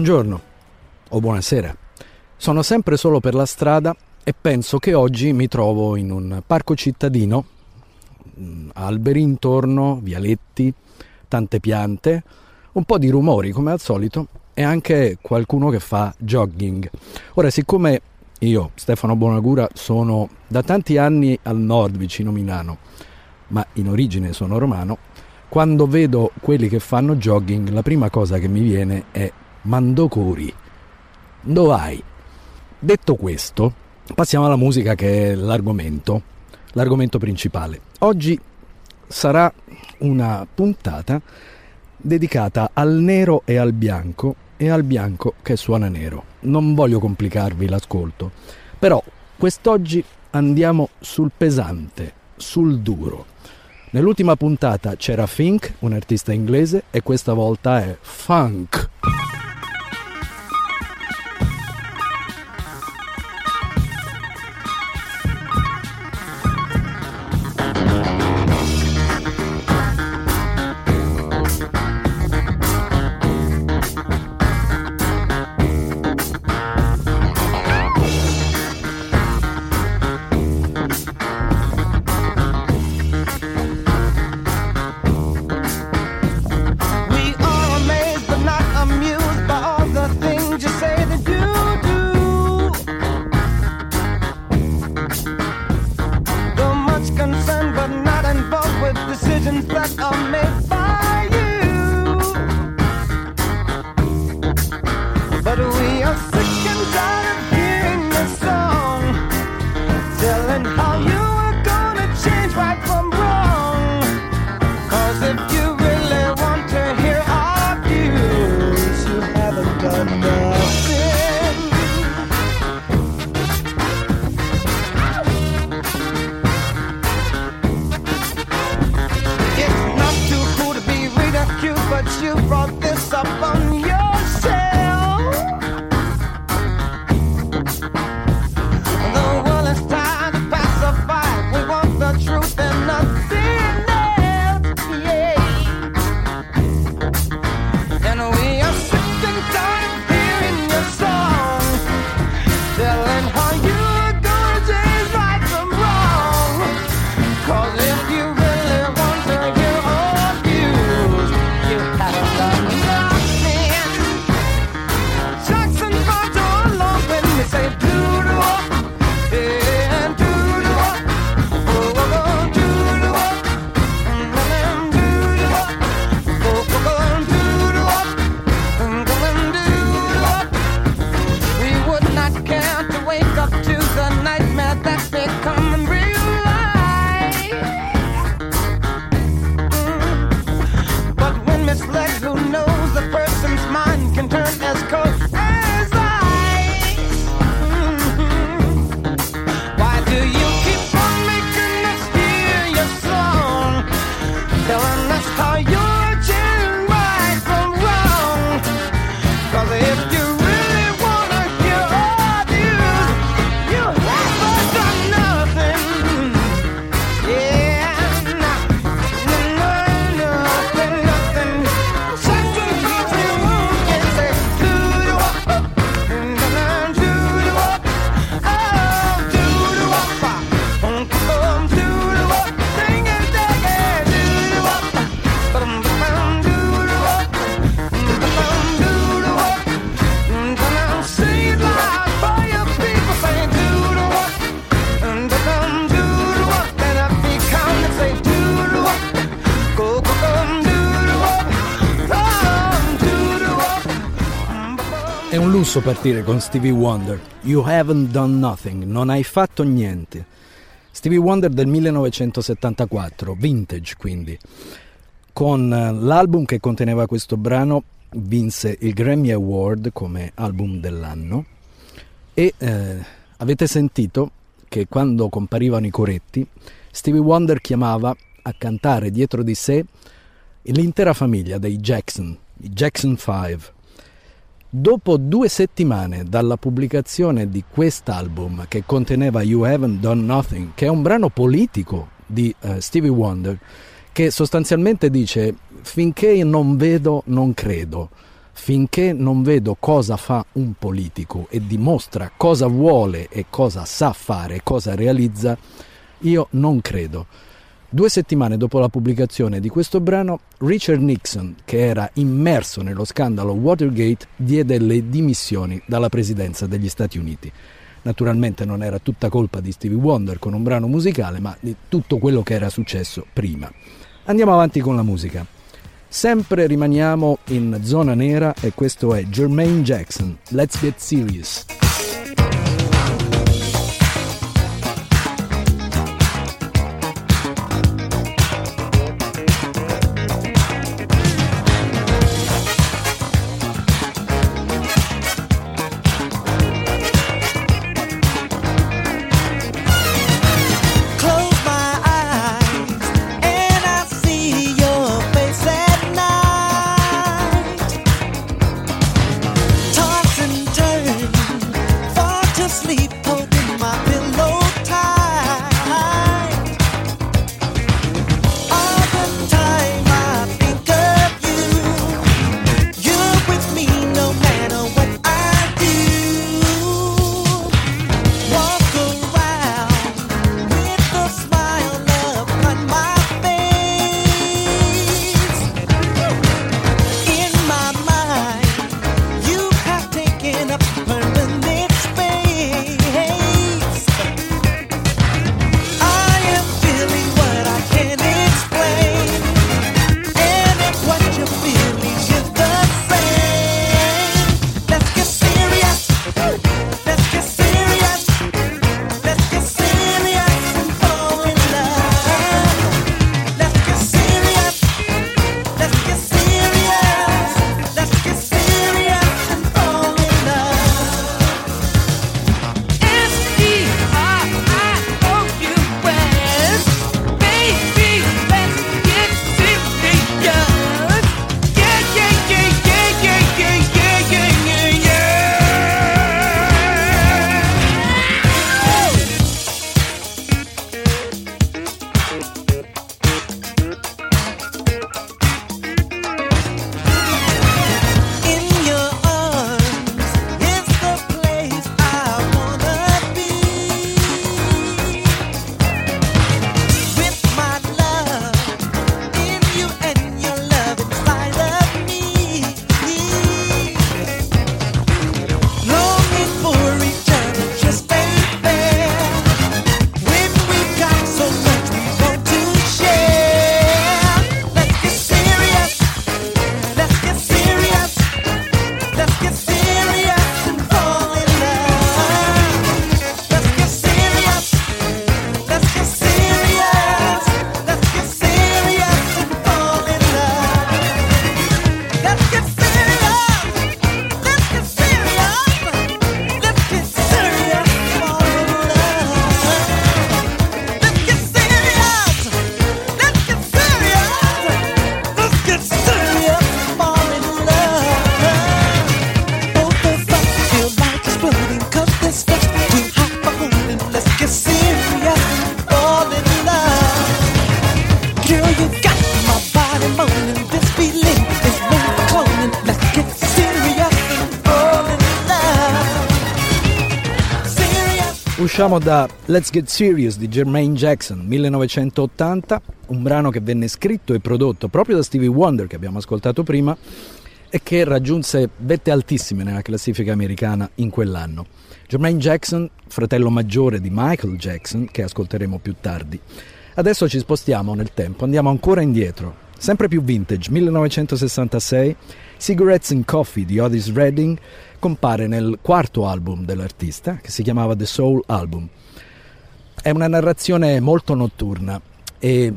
Buongiorno o buonasera. Sono sempre solo per la strada e penso che oggi mi trovo in un parco cittadino, mm, alberi intorno, vialetti, tante piante, un po' di rumori come al solito e anche qualcuno che fa jogging. Ora, siccome io, Stefano Bonagura, sono da tanti anni al nord vicino Milano, ma in origine sono romano, quando vedo quelli che fanno jogging, la prima cosa che mi viene è Mandocuri. Dov'hai? Detto questo, passiamo alla musica che è l'argomento, l'argomento principale. Oggi sarà una puntata dedicata al nero e al bianco e al bianco che suona nero. Non voglio complicarvi l'ascolto, però quest'oggi andiamo sul pesante, sul duro. Nell'ultima puntata c'era Fink, un artista inglese, e questa volta è funk. but you brought this up on me. Lusso partire con Stevie Wonder. You haven't done nothing, non hai fatto niente. Stevie Wonder del 1974, vintage quindi. Con eh, l'album che conteneva questo brano vinse il Grammy Award come album dell'anno e eh, avete sentito che quando comparivano i coretti Stevie Wonder chiamava a cantare dietro di sé l'intera famiglia dei Jackson, i Jackson 5. Dopo due settimane dalla pubblicazione di quest'album che conteneva You Haven't Done Nothing, che è un brano politico di uh, Stevie Wonder, che sostanzialmente dice finché non vedo non credo, finché non vedo cosa fa un politico e dimostra cosa vuole e cosa sa fare, cosa realizza, io non credo. Due settimane dopo la pubblicazione di questo brano, Richard Nixon, che era immerso nello scandalo Watergate, diede le dimissioni dalla presidenza degli Stati Uniti. Naturalmente non era tutta colpa di Stevie Wonder con un brano musicale, ma di tutto quello che era successo prima. Andiamo avanti con la musica. Sempre rimaniamo in zona nera e questo è Jermaine Jackson. Let's get serious. Usciamo da Let's Get Serious di Jermaine Jackson 1980, un brano che venne scritto e prodotto proprio da Stevie Wonder che abbiamo ascoltato prima e che raggiunse vette altissime nella classifica americana in quell'anno. Jermaine Jackson, fratello maggiore di Michael Jackson, che ascolteremo più tardi. Adesso ci spostiamo nel tempo, andiamo ancora indietro, Sempre più vintage, 1966, Cigarettes and Coffee di Otis Redding compare nel quarto album dell'artista, che si chiamava The Soul Album. È una narrazione molto notturna e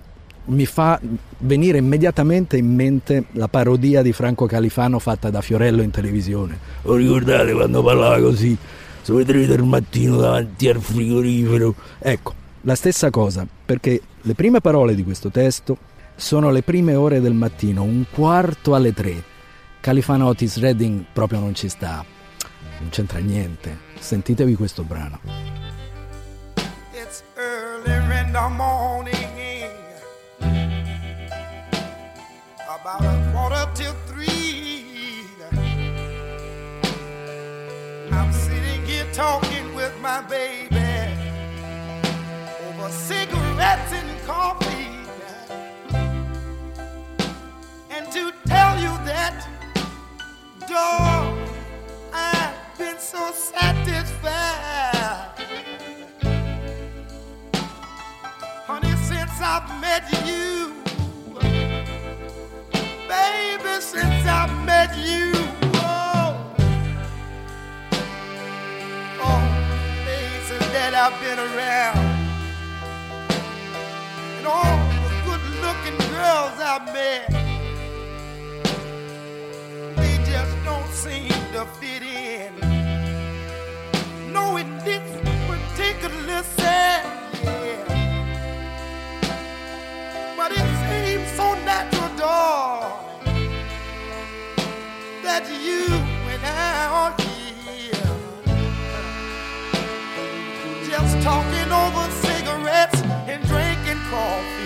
mi fa venire immediatamente in mente la parodia di Franco Califano fatta da Fiorello in televisione. Lo ricordate quando parlava così, sulle tre del mattino davanti al frigorifero? Ecco, la stessa cosa, perché le prime parole di questo testo sono le prime ore del mattino, un quarto alle tre. Califano Otis Redding proprio non ci sta, non c'entra niente. Sentitevi questo brano. It's early in the morning, about a quarter till three. I'm sitting here talking with my baby over cigarettes and coffee. Door. I've been so satisfied. Honey, since I've met you, baby, since I've met you. Oh, oh that I've been around. And all the good looking girls I've met. Seem to fit in. No, in this particular set, yeah. But it seems so natural, darling, that you and I are here, just talking over cigarettes and drinking coffee.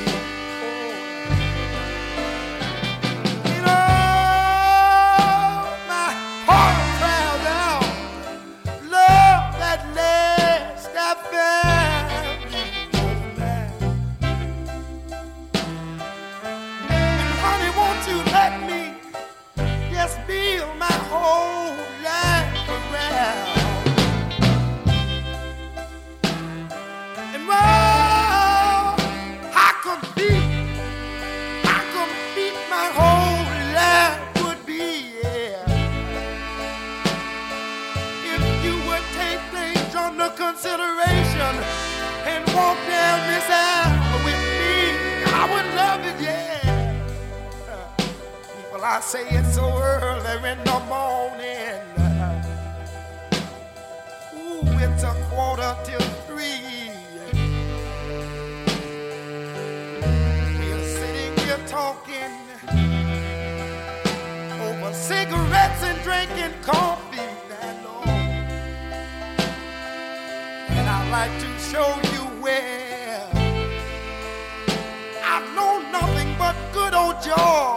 I say it's so early in the morning. Ooh, it's a quarter till three. We're sitting here talking over cigarettes and drinking coffee. And I'd like to show you where I've known nothing but good old joy.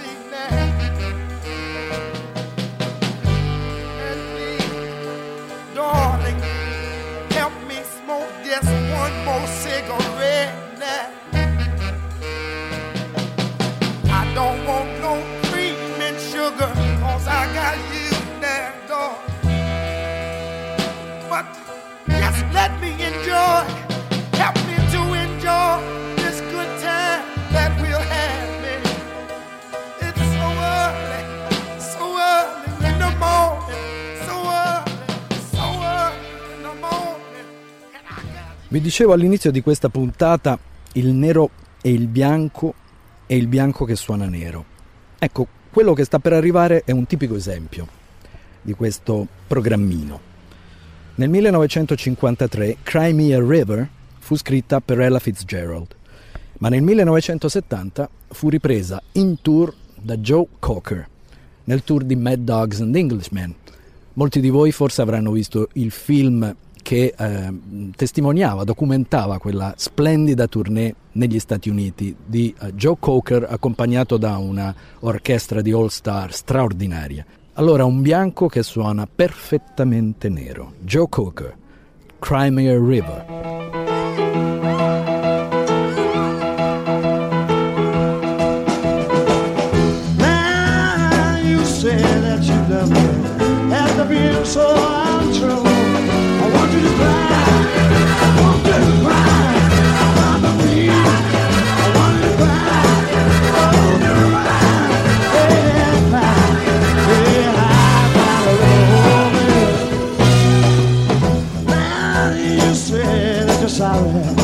Vi dicevo all'inizio di questa puntata il nero e il bianco e il bianco che suona nero. Ecco, quello che sta per arrivare è un tipico esempio di questo programmino. Nel 1953 Cry Me a River fu scritta per Ella Fitzgerald, ma nel 1970 fu ripresa in tour da Joe Cocker nel tour di Mad Dogs and Englishmen. Molti di voi forse avranno visto il film che eh, testimoniava, documentava quella splendida tournée negli Stati Uniti di uh, Joe Cocker accompagnato da una orchestra di all star straordinaria. Allora un bianco che suona perfettamente nero. Joe Cocker, Crimea River. Oh.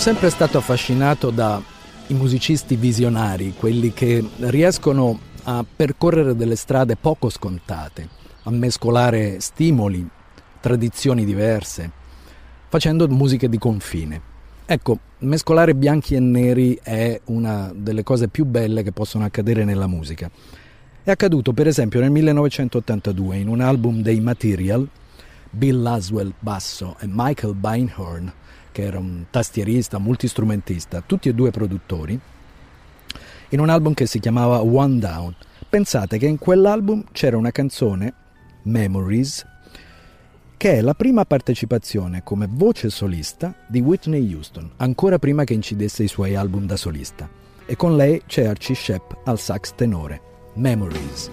Sempre stato affascinato dai musicisti visionari, quelli che riescono a percorrere delle strade poco scontate, a mescolare stimoli, tradizioni diverse, facendo musiche di confine. Ecco, mescolare bianchi e neri è una delle cose più belle che possono accadere nella musica. È accaduto per esempio nel 1982 in un album dei Material, Bill Laswell basso e Michael Beinhorn che era un tastierista, multistrumentista, tutti e due produttori, in un album che si chiamava One Down. Pensate che in quell'album c'era una canzone, Memories, che è la prima partecipazione come voce solista di Whitney Houston, ancora prima che incidesse i suoi album da solista. E con lei c'è Archie Shepp al sax tenore. Memories.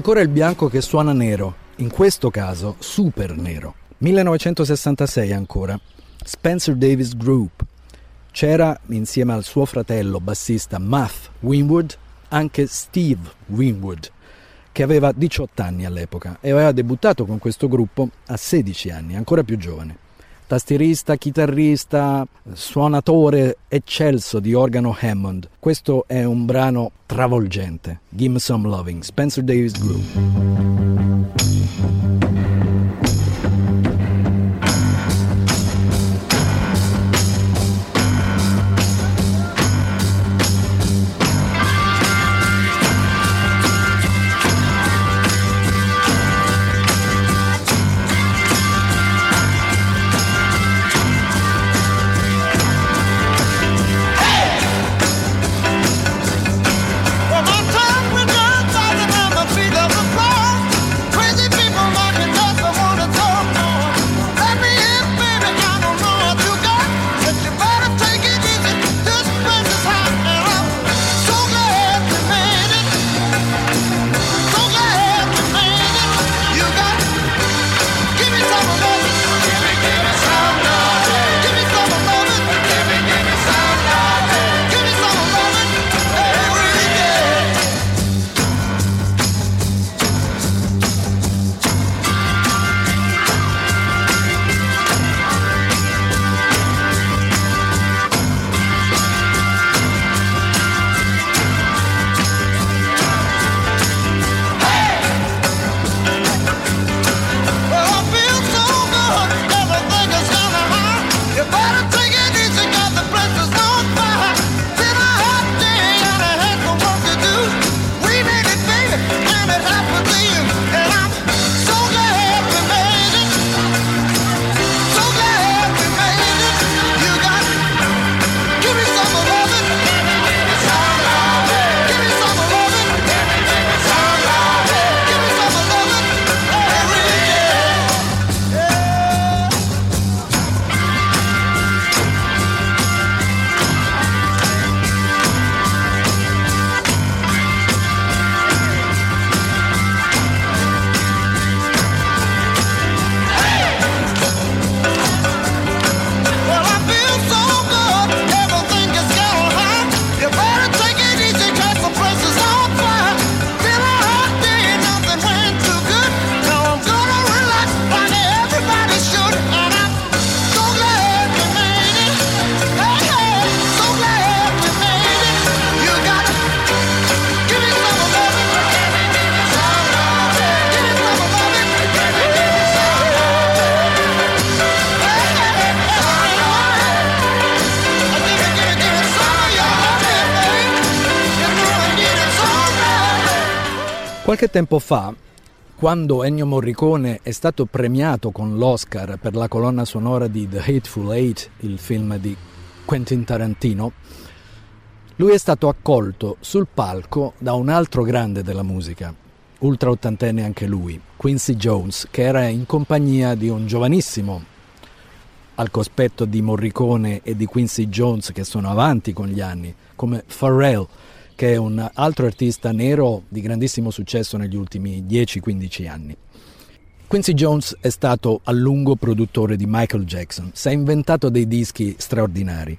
Ancora il bianco che suona nero, in questo caso super nero. 1966 ancora. Spencer Davis Group. C'era insieme al suo fratello bassista Muff Winwood anche Steve Winwood, che aveva 18 anni all'epoca e aveva debuttato con questo gruppo a 16 anni, ancora più giovane. Tastierista, chitarrista, suonatore eccelso di organo Hammond. Questo è un brano travolgente. Give Me Some Loving, Spencer Davis Group. Qualche tempo fa, quando Ennio Morricone è stato premiato con l'Oscar per la colonna sonora di The Hateful Eight, il film di Quentin Tarantino, lui è stato accolto sul palco da un altro grande della musica, ultra ottantenne anche lui, Quincy Jones, che era in compagnia di un giovanissimo al cospetto di Morricone e di Quincy Jones che sono avanti con gli anni, come Pharrell, che è un altro artista nero di grandissimo successo negli ultimi 10-15 anni. Quincy Jones è stato a lungo produttore di Michael Jackson, si è inventato dei dischi straordinari.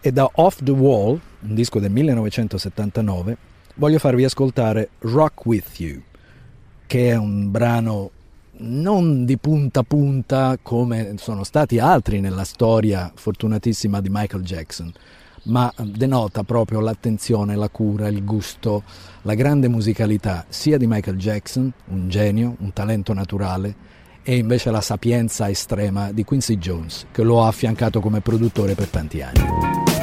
E da Off the Wall, un disco del 1979, voglio farvi ascoltare Rock With You, che è un brano non di punta a punta come sono stati altri nella storia fortunatissima di Michael Jackson, ma denota proprio l'attenzione, la cura, il gusto, la grande musicalità sia di Michael Jackson, un genio, un talento naturale, e invece la sapienza estrema di Quincy Jones, che lo ha affiancato come produttore per tanti anni.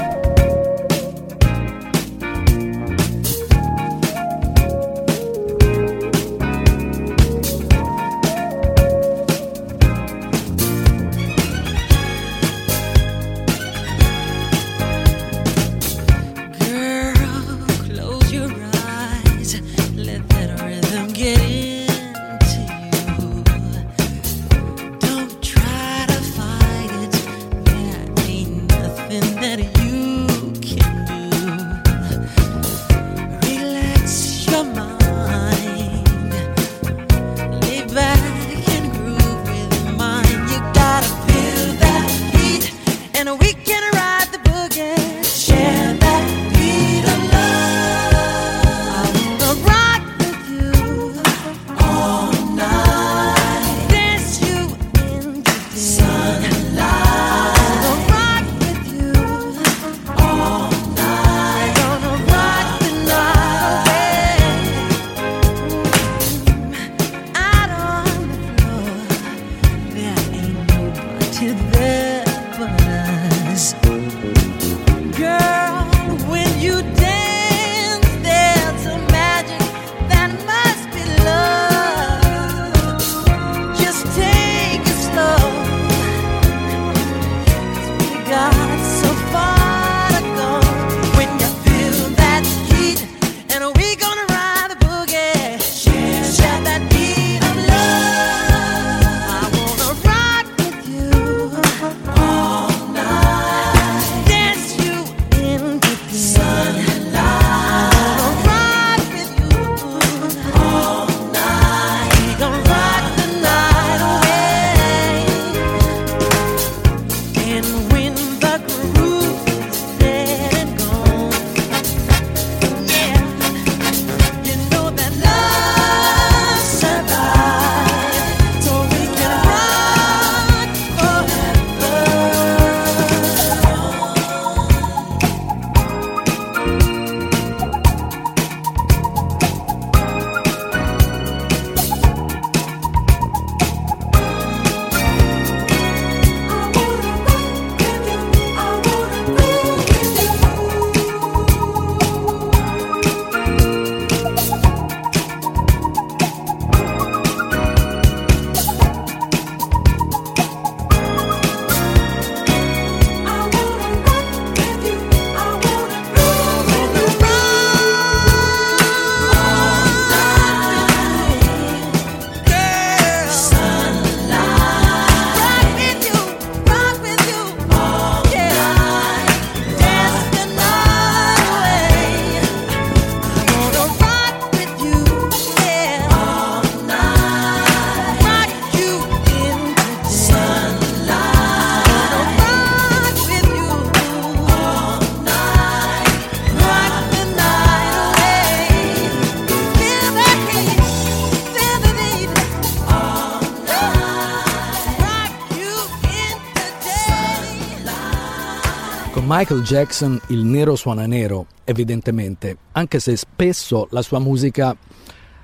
Michael Jackson il nero suona nero, evidentemente, anche se spesso la sua musica,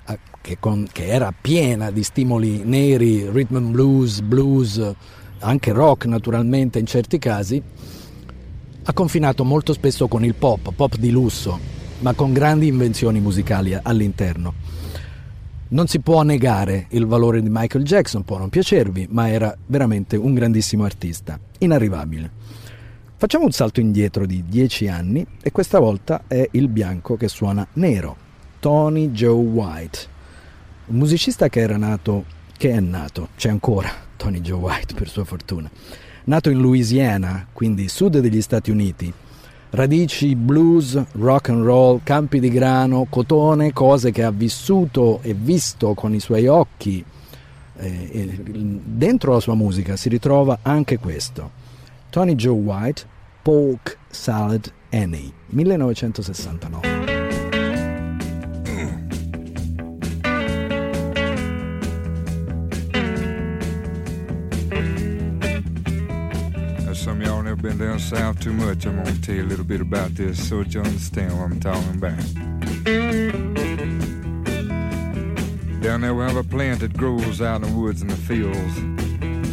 eh, che, con- che era piena di stimoli neri, rhythm and blues, blues, anche rock naturalmente in certi casi, ha confinato molto spesso con il pop, pop di lusso, ma con grandi invenzioni musicali all'interno. Non si può negare il valore di Michael Jackson, può non piacervi, ma era veramente un grandissimo artista, inarrivabile. Facciamo un salto indietro di dieci anni e questa volta è il bianco che suona nero, Tony Joe White, un musicista che era nato, che è nato, c'è ancora Tony Joe White per sua fortuna, nato in Louisiana, quindi sud degli Stati Uniti, radici blues, rock and roll, campi di grano, cotone, cose che ha vissuto e visto con i suoi occhi. Eh, e dentro la sua musica si ritrova anche questo. Tony Joe White, Pork Salad Annie, 1969. Now, some of y'all never been down south too much. I'm gonna tell you a little bit about this so that you understand what I'm talking about. Down there we have a plant that grows out in the woods and the fields.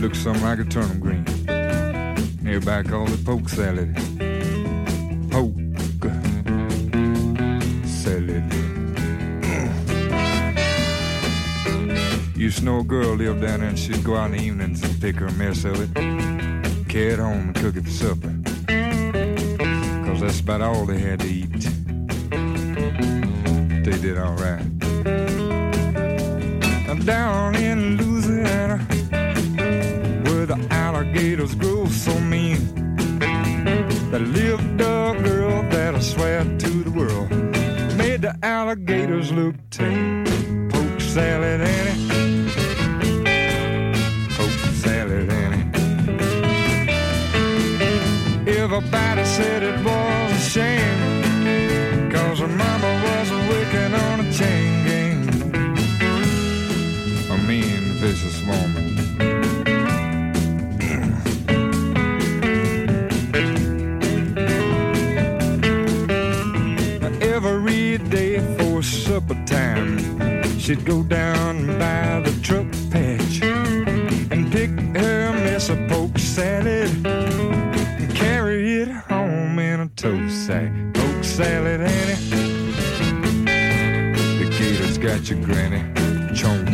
Looks something like a turnip green. Everybody calls it poke salad. Poke salad. Used to know a girl lived down there and she'd go out in the evenings and pick her a mess of it carry it home and cook it for supper. Cause that's about all they had to eat. They did alright. Down in alligators grow so mean, lived a girl that I swear to the world made the alligators look tame. Poke salad Annie. Poke salad Annie. Everybody said it was a shame. Cause her mama was working on a chain gang. A mean, vicious woman. She'd go down by the truck patch and pick her mess of poke salad and carry it home in a toast sack. Poke salad, Annie. The gator's got your granny. Chomp,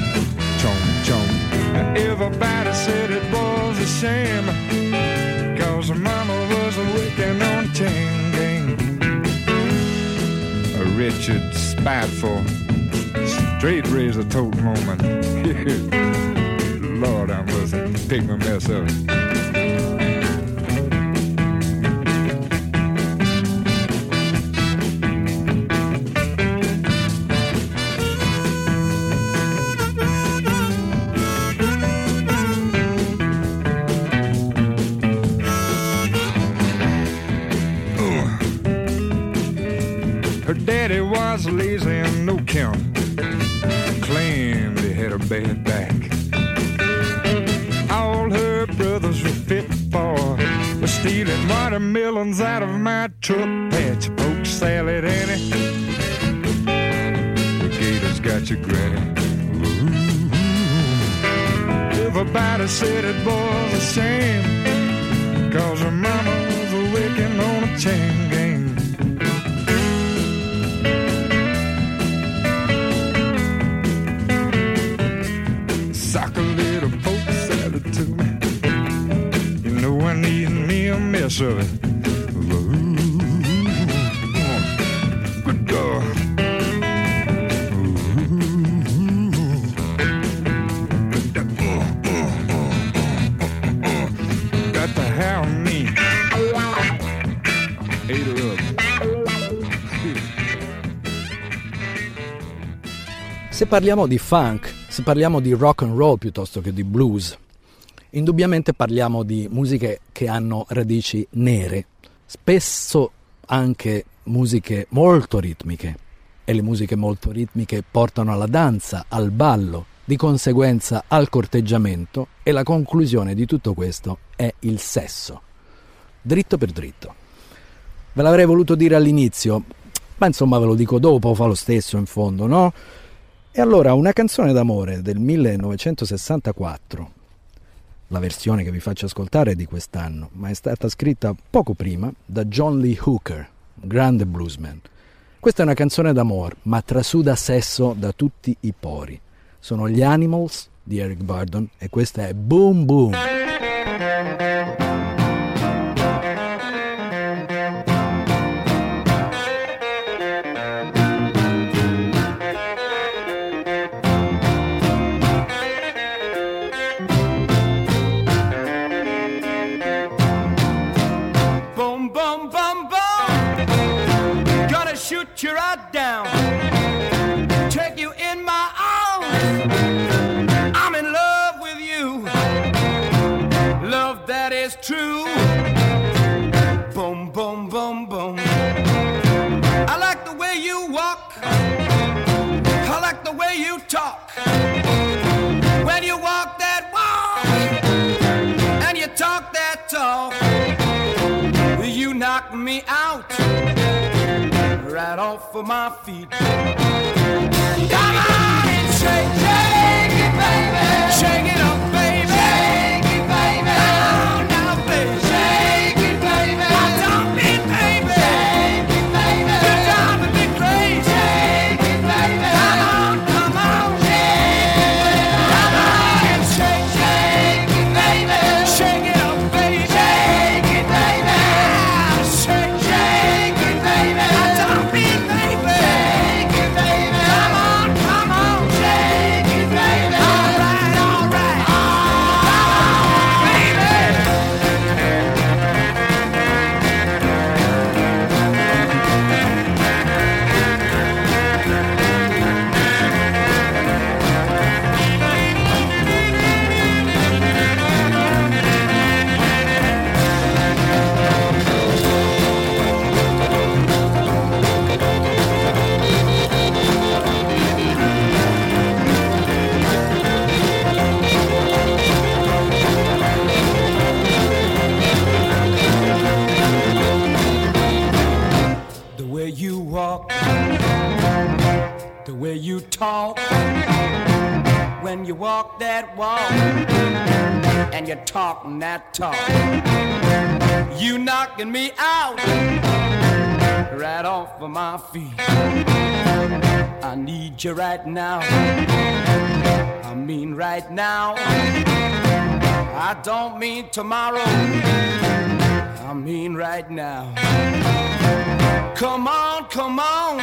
chomp, chomp. Everybody said it was a shame. Cause her mama was a wicking on chain gang. A Richard spiteful, straight razor toting woman. Lord, I must pick my mess up. Said it was a shame. Cause her mama was a wicking on a chain gang. sock a little poke salad to me. You know I need me a mess of it. Parliamo di funk, se parliamo di rock and roll piuttosto che di blues, indubbiamente parliamo di musiche che hanno radici nere, spesso anche musiche molto ritmiche e le musiche molto ritmiche portano alla danza, al ballo, di conseguenza al corteggiamento e la conclusione di tutto questo è il sesso. Dritto per dritto. Ve l'avrei voluto dire all'inizio, ma insomma ve lo dico dopo, fa lo stesso in fondo, no? E allora una canzone d'amore del 1964, la versione che vi faccio ascoltare è di quest'anno, ma è stata scritta poco prima da John Lee Hooker, grande bluesman. Questa è una canzone d'amore, ma trasuda sesso da tutti i pori. Sono gli Animals di Eric Burdon e questa è Boom Boom. Of my feet. Come on and shake, shake it, baby. Shake it up, that walk, and you're talking that talk. You knocking me out right off of my feet. I need you right now. I mean right now. I don't mean tomorrow. I mean right now. Come on, come on.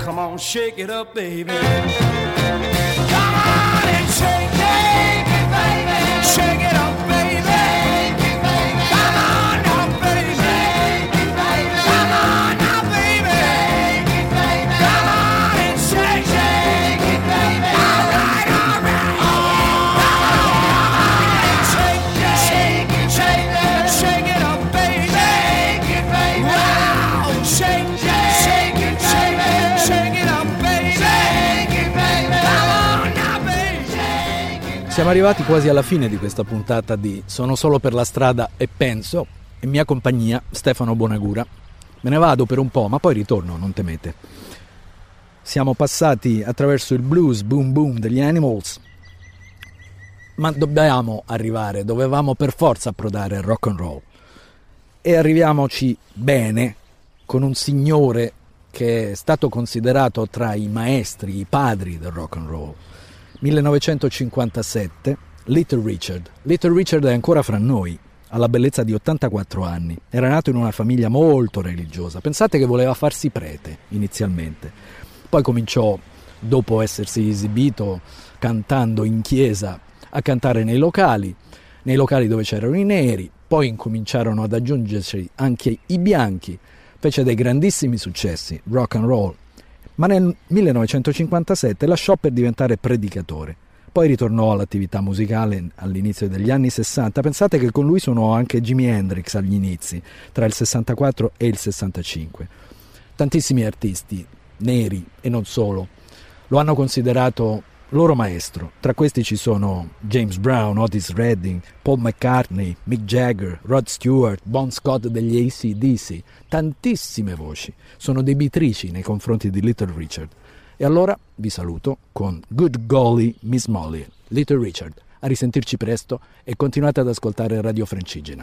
Come on, shake it up, baby. Siamo arrivati quasi alla fine di questa puntata di Sono solo per la strada e penso, in mia compagnia Stefano Bonagura. Me ne vado per un po', ma poi ritorno, non temete. Siamo passati attraverso il blues boom boom degli Animals, ma dobbiamo arrivare, dovevamo per forza approdare al rock and roll. E arriviamoci bene con un signore che è stato considerato tra i maestri, i padri del rock and roll. 1957, Little Richard. Little Richard è ancora fra noi, ha la bellezza di 84 anni. Era nato in una famiglia molto religiosa. Pensate che voleva farsi prete inizialmente. Poi cominciò, dopo essersi esibito cantando in chiesa, a cantare nei locali, nei locali dove c'erano i neri, poi incominciarono ad aggiungersi anche i bianchi, fece dei grandissimi successi, rock and roll, ma nel 1957 lasciò per diventare predicatore. Poi ritornò all'attività musicale all'inizio degli anni 60. Pensate che con lui suonò anche Jimi Hendrix agli inizi, tra il 64 e il 65. Tantissimi artisti, neri e non solo, lo hanno considerato loro maestro. Tra questi ci sono James Brown, Otis Redding, Paul McCartney, Mick Jagger, Rod Stewart, Bon Scott degli ACDC. Tantissime voci sono debitrici nei confronti di Little Richard. E allora vi saluto con Good Golly Miss Molly, Little Richard. A risentirci presto e continuate ad ascoltare Radio Francigena.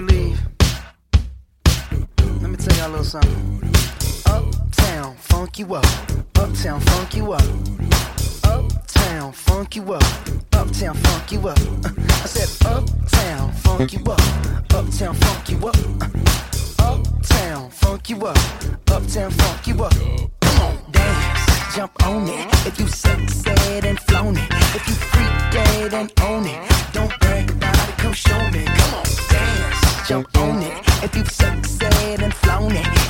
we leave, let me tell y'all a little something. Uptown, funk you up. Uptown, funk you up. Uptown, funk you up. Uptown, funk you up. I said, Uptown, funk you up. Uptown, funk you up. Uptown, funk you up. Uptown, funk you up. Come on, dance, jump on it. If you suck, said and flown it. If you freak dead and own it. Don't brag about it, come show me don't own it. If you've sexed and flown it,